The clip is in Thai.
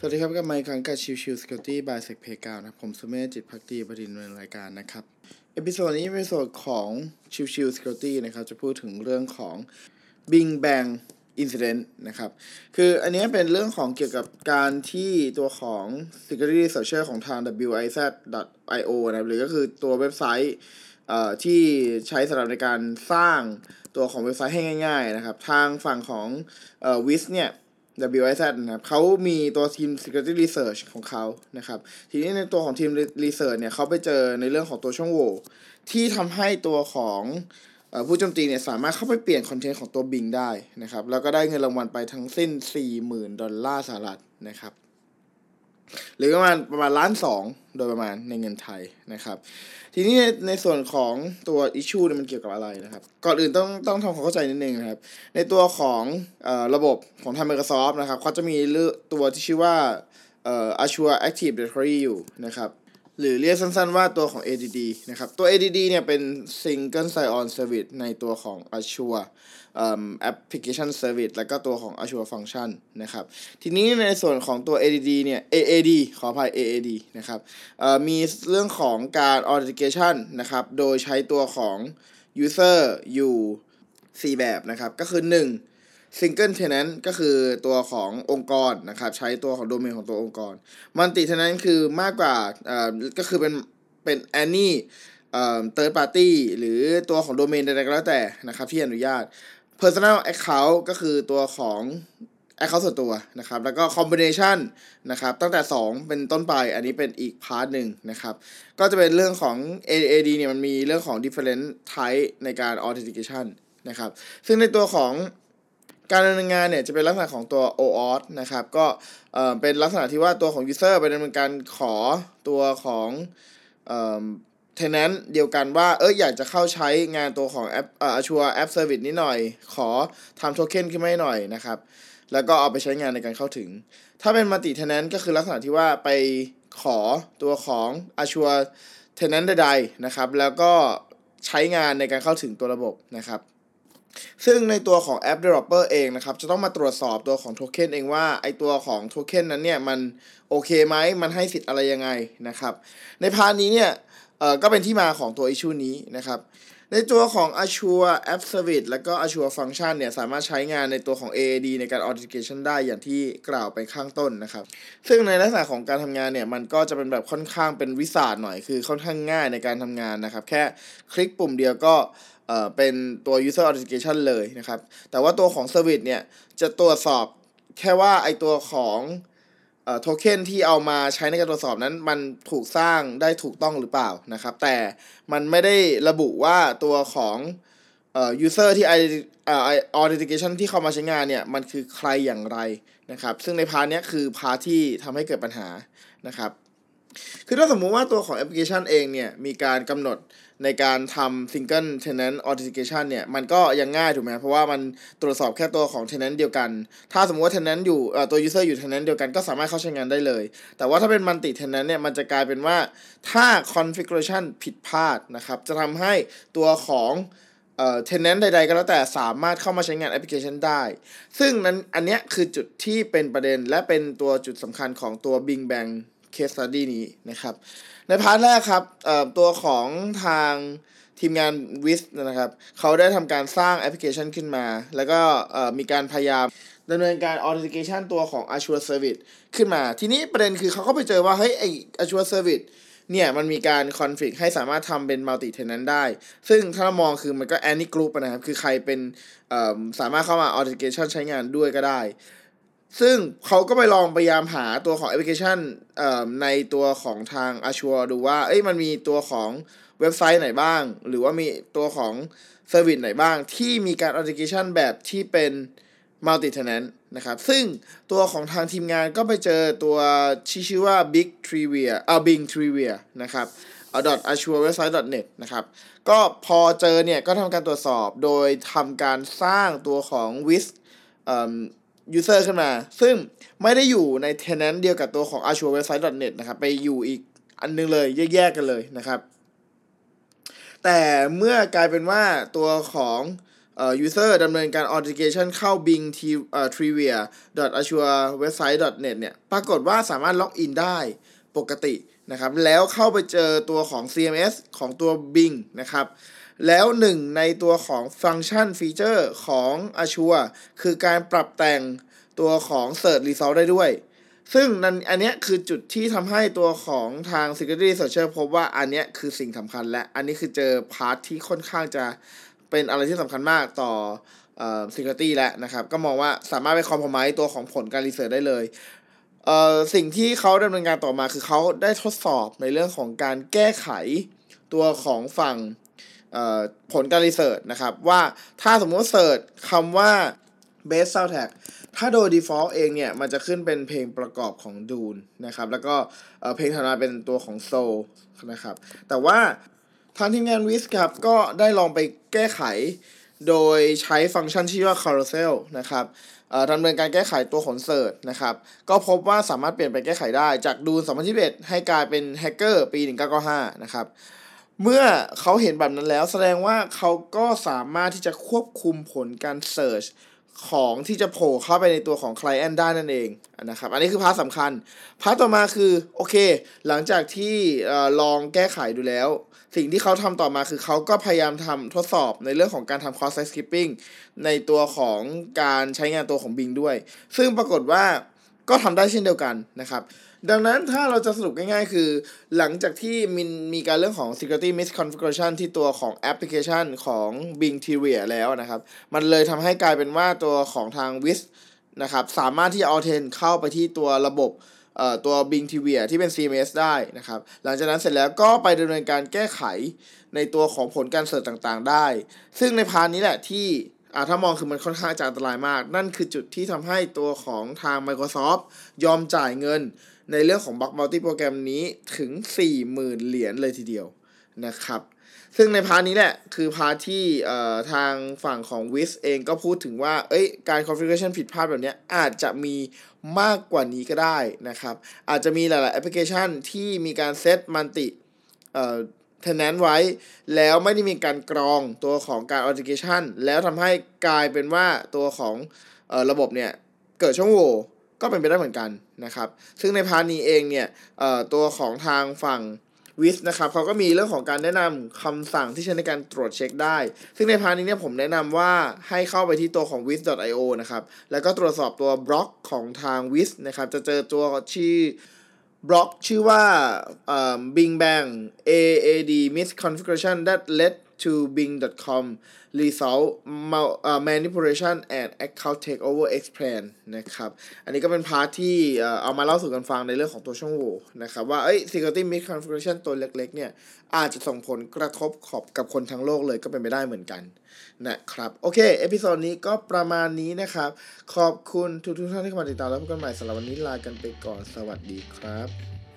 สวัสดีครับกลับมาอีกครั้งกับ Chill Chill Security by SecPlayground นะผมสุเมธจิตภักดีบดินทร์ในรายการนะครับ episode นี้เป็นส่วนของ Chill Chill Security นะครับ จะพูดถึงเรื่องของ Bing Bang Incident นะครับ คืออันนี้เป็นเรื่องของเกี่ยวกับการที่ตัวของ Security Researcher ของทาง wiz.io นะครับหรือก็คือตัวเว็บไซต์ที่ใช้สำหรับในการสร้างตัวของเว็บไซต์ให้ง่าย ๆ นะครับ ทางฝั่งของWiz เนี่ย WIZ นะครับเขามีตัวทีม Security Research ของเขานะครับ ทีนี้ในตัวของทีม Research เนี่ยเขาไปเจอในเรื่องของตัวช่องโหว่ที่ทำให้ตัวของผู้โจมตีเนี่ยสามารถเข้าไปเปลี่ยนคอนเทนต์ของตัว Bing ได้นะครับ แล้วก็ได้เงินรางวัลไปทั้งสิ้น 40,000 ดอลลาร์สหรัฐนะครับ หรือประมาณประมาณล้านสองโดยประมาณในเงินไทยนะครับ ทีนี้ในในส่วนของตัว issue เนี่ยมันเกี่ยวกับอะไรนะครับ ก่อนอื่นต้องต้องทำความเข้าใจนิดนึงนะครับ ในตัวของอระบบของทาง Microsoft นะครับเขาจะมีเลือกตัวที่ชื่อว่าเอ่อ Azure Active Directory อยู่นะครับ หรือเรียกสั้นๆว่าตัวของ ADD นะครับ ตัว ADD เนี่ยเป็น Single Sign-On Service ในตัวของ Azure Application Service แล้วก็ตัวของ Azure Function นะครับ ทีนี้ในส่วนของตัว ADD เนี่ย AAD ขออภัย AAD นะครับมีเรื่องของการ Authentication นะครับ โดยใช้ตัวของ User อยู่ 4 แบบนะครับ ก็คือ 1 Single Tenant ก็คือตัวขององค์กรนะครับ ใช้ตัวของโดเมนของตัวองค์กร Multi Tenant คือมากกว่าก็คือเป็นเป็น any เอ่อ third party หรือตัวของโดเมนใดๆก็แล้วแต่นะครับที่อนุญาต personal account ก็คือตัวของ account ส่วนตัวนะครับ แล้วก็ combination นะครับ ตั้งแต่ 2 เป็นต้นไป อันนี้เป็นอีก part หนึ่งนะครับ ก็จะเป็นเรื่องของ AAD เนี่ยมันมีเรื่องของ different type ในการ authentication นะครับ ซึ่งในตัวของ การดำเนินงานเนี่ยจะเป็นลักษณะของตัว OAuth นะครับ ก็เป็นลักษณะที่ว่าตัวของ user ไปดำเนินการขอตัวของเทนแนนเดียวกันว่าเอออยากจะเข้าใช้งานตัวของแอปเอ่อ Azure App Service นี้หน่อย ขอทำโทเค็นขึ้นมาหน่อยนะครับ แล้วก็เอาไปใช้งานในการเข้าถึง ถ้าเป็น multi tenant ก็คือลักษณะที่ว่าไปขอตัวของ Azure Tenant ใดๆนะครับ แล้วก็ใช้งานในการเข้าถึงตัวระบบนะครับ ซึ่งในตัวของแอป Developer เองนะครับ จะต้องมาตรวจสอบตัวของโทเค็นเองว่าไอตัวของโทเค็นนั้นเนี่ย มันโอเคไหมมันให้สิทธิ์อะไรยังไงนะครับ ใน part นี้เนี่ยเอ่อก็เป็นที่มาของตัว issue นี้นะครับในตัวของ Azure App Service แล้วก็ Azure Function เนี่ยสามารถใช้งานในตัวของ AAD ในการ Authentication ได้อย่างที่กล่าวไปข้างต้นนะครับ ซึ่งในลักษณะของการทำงานเนี่ยมันก็จะเป็นแบบค่อนข้างเป็นวิสาดหน่อยคือค่อนข้างง่ายในการทำงานนะครับ แค่คลิกปุ่มเดียวก็ เอ่อเป็นตัว user authentication เลยนะครับ แต่ว่าตัวของ service เนี่ยจะตรวจสอบแค่ว่าไอตัวของโทเค็นที่เอามาใช้ในการตรวจสอบนั้น มันถูกสร้างได้ถูกต้องหรือเปล่านะครับ แต่มันไม่ได้ระบุว่าตัวของเอ่อ user ที่ i เอ่อ authentication ที่เข้ามาใช้งานเนี่ย มันคือใครอย่างไรนะครับ ซึ่งใน part นี้คือ part ที่ทำให้เกิดปัญหานะครับ คือถ้าสมมุติว่าตัวของแอปพลิเคชันเองเนี่ย มีการกำหนดในการทำ single tenant authentication เนี่ย มันก็ยังง่ายถูกไหมเพราะว่ามันตรวจสอบแค่ตัวของ tenant เดียวกัน ถ้าสมมติว่า tenant อยู่ตัว user อยู่ tenant เดียวกันก็สามารถเข้าใช้งานได้เลย แต่ว่าถ้าเป็น multi tenant เนี่ย มันจะกลายเป็นว่าถ้า configuration ผิดพลาดนะครับ จะทำให้ตัวของเอ่อ tenant ใดๆก็แล้วแต่สามารถเข้ามาใช้งานแอปพลิเคชันได้ ซึ่งนั้นอันเนี้ยคือจุดที่เป็นประเด็นและเป็นตัวจุดสำคัญของตัว Bing Bang case study นี้นะครับ ใน part แรกครับตัวของทางทีมงาน Wiz นะครับ เขาได้ทำการสร้างแอปพลิเคชันขึ้นมา แล้วก็มีการพยายามดำเนินการ authentication ตัวของ Azure Service ขึ้นมา ทีนี้ประเด็นคือเขาก็ไปเจอว่า เฮ้ยไอ Azure Service เนี่ย มันมีการ config ให้สามารถทำเป็น multi tenant ได้ ซึ่งถ้าเรามองคือมันก็ any group นะครับ คือใครเป็นสามารถเข้ามา authentication ใช้งานด้วยก็ได้ ซึ่งเขาก็ไปลองพยายามหาตัวของแอปพลิเคชันในตัวของทาง Azure ดูว่า เอ้ยมันมีตัวของเว็บไซต์ไหนบ้าง หรือว่ามีตัวของ service ไหนบ้าง ที่มีการ authentication แบบที่เป็น multi tenant นะครับ ซึ่งตัวของทางทีมงานก็ไปเจอตัวที่อชื่อว่า big trivia อ่า bing trivia นะครับเอา .azure website net นะครับ ก็พอเจอเนี่ยก็ทำการตรวจสอบโดยทำการสร้างตัวของ w i s ยูเซอ ร์ขึ้นมา ซึ่งไม่ได้อยู่ใน tenant เดียวกับตัวของ Azure Website net นะครับ ไปอยู่อีกอันนึงเลยแยกๆกันเลยนะครับ แต่เมื่อกลายเป็นว่าตัวของเอ่อ user ดำเนินการ authentication เข้า Bing เอ่อ Trivia azurewebsites.net เนี่ย ปรากฏว่าสามารถล็อกอินได้ปกตินะครับ แล้วเข้าไปเจอตัวของ CMS ของตัว Bing นะครับ แล้วหนึ่งในตัวของฟังก์ชันฟีเจอร์ของ Azure คือการปรับแต่งตัวของ Search Result ได้ด้วย ซึ่งนั่นอันเนี้ยคือจุดที่ทำให้ตัวของทาง Security Researcher พบว่าอันเนี้ยคือสิ่งสำคัญและอันนี้คือเจอ part ที่ค่อนข้างจะเป็นอะไรที่สำคัญมากต่อเอ่อ security แล้วนะครับ ก็มองว่าสามารถไปคอม p r o m i s e ตัวของผลการ research ได้เลยเอ่อสิ่งที่เขาดำเนินการต่อมาคือเขาได้ทดสอบในเรื่องของการแก้ไขตัวของฝั่ง ผลการ research นะครับ ว่าถ้าสมมติ search คำว่า best soundtrack ถ้าโดย default เองเนี่ย มันจะขึ้นเป็นเพลงประกอบของ Dune นะครับ แล้วก็เพลงถัดมาเป็นตัวของ Soul นะครับ แต่ว่าทางทีมงาน Wiz ครับ ก็ได้ลองไปแก้ไข โดยใช้ฟังก์ชันที่ชื่อว่า carousel นะครับดำเนินการแก้ไขตัวผล search นะครับ ก็พบว่าสามารถเปลี่ยนไปแก้ไขได้ จาก Dune 2021 ให้กลายเป็น Hackers ปี 1995 นะครับ เมื่อเขาเห็นแบบนั้นแล้ว แสดงว่าเขาก็สามารถที่จะควบคุมผลการ search ของที่จะโผล่เข้าไปในตัวของ Client ได้นั่นเองนะครับ อันนี้คือ part สำคัญ part ต่อมาคือโอเค หลังจากที่ลองแก้ไขดูแล้ว สิ่งที่เขาทำต่อมาคือเขาก็พยายามทำทดสอบในเรื่องของการทำ cross site scripting ในตัวของการใช้งานตัวของ Bing ด้วย ซึ่งปรากฏว่าก็ทำได้เช่นเดียวกันนะครับ ดังนั้นถ้าเราจะสรุปง่ายๆ คือหลังจากที่มีมีการเรื่องของ security misconfiguration ที่ตัวของแอปพลิเคชันของ Bing t r i a แล้วนะครับ มันเลยทำให้กลายเป็นว่าตัวของทาง Wiz นะครับสามารถที่จะ authent เข้าไปที่ตัวระบบเอ่อตัว Bing t r i a ที่เป็น CMS ได้นะครับ หลังจากนั้นเสร็จแล้วก็ไปดำเนินการแก้ไขในตัวของผลการ search ต่างๆ ได้ ซึ่งใน part นี้แหละที่อ่าถ้ามองคือมันค่อนข้างจะอันตรายมาก นั่นคือจุดที่ทำให้ตัวของทาง Microsoft ยอมจ่ายเงิน ในเรื่องของบั g มัลติโปรแกรมนี้ถึง 40,000 เหรียญเลยทีเดียวนะครับ ซึ่งใน part นี้แหละ คือ part ที่ทางฝั่งของ Wiz เองก็พูดถึงว่า เอ้ยการ configuration ผิดพลาดแบบนี้อาจจะมีมากกว่านี้ก็ได้นะครับ อาจจะมีหลาย ๆ แอปพลิเคชันที่มีการเซตมันติเอ่อ tenant ไว้ แล้วไม่ได้มีการกรองตัวของการ authentication แล้วทำให้กลายเป็นว่าตัวของเอ่อระบบเนี่ย เกิดช่องโหว่ ก็เป็นไปได้เหมือนกันนะครับ ซึ่งใน part นี้เองเนี่ยตัวของทางฝั่ง Wiz นะครับเขาก็มีเรื่องของการแนะนำคำสั่งที่ใช้ในการตรวจเช็คได้ ซึ่งใน part นี้เนี่ยผมแนะนำว่าให้เข้าไปที่ตัวของ Wiz io นะครับ แล้วก็ตรวจสอบตัวบล็อกของทาง w i z นะครับ จะเจอตัวชื่อบล็อกชื่อว่า BingBang AAD misconfiguration that led to bing.com result manipulation and account takeover explain นะครับอันนี้ก็เป็น part ที่เอ่อเอามาเล่าสู่กันฟังในเรื่องของตัวช่องโหว่นะครับว่าเอ้ย security misconfiguration ตัวเล็กๆเนี่ยอาจจะส่งผลกระทบขอบกับคนทั้งโลกเลยก็เป็นไปได้เหมือนกันนะครับโอเค episode นี้ก็ประมาณนี้นะครับ ขอบคุณทุกๆท่านที่เข้ามาติดตามแล้วพบกันใหม่สำหรับวันนี้ลากันไปก่อนสวัสดีครับ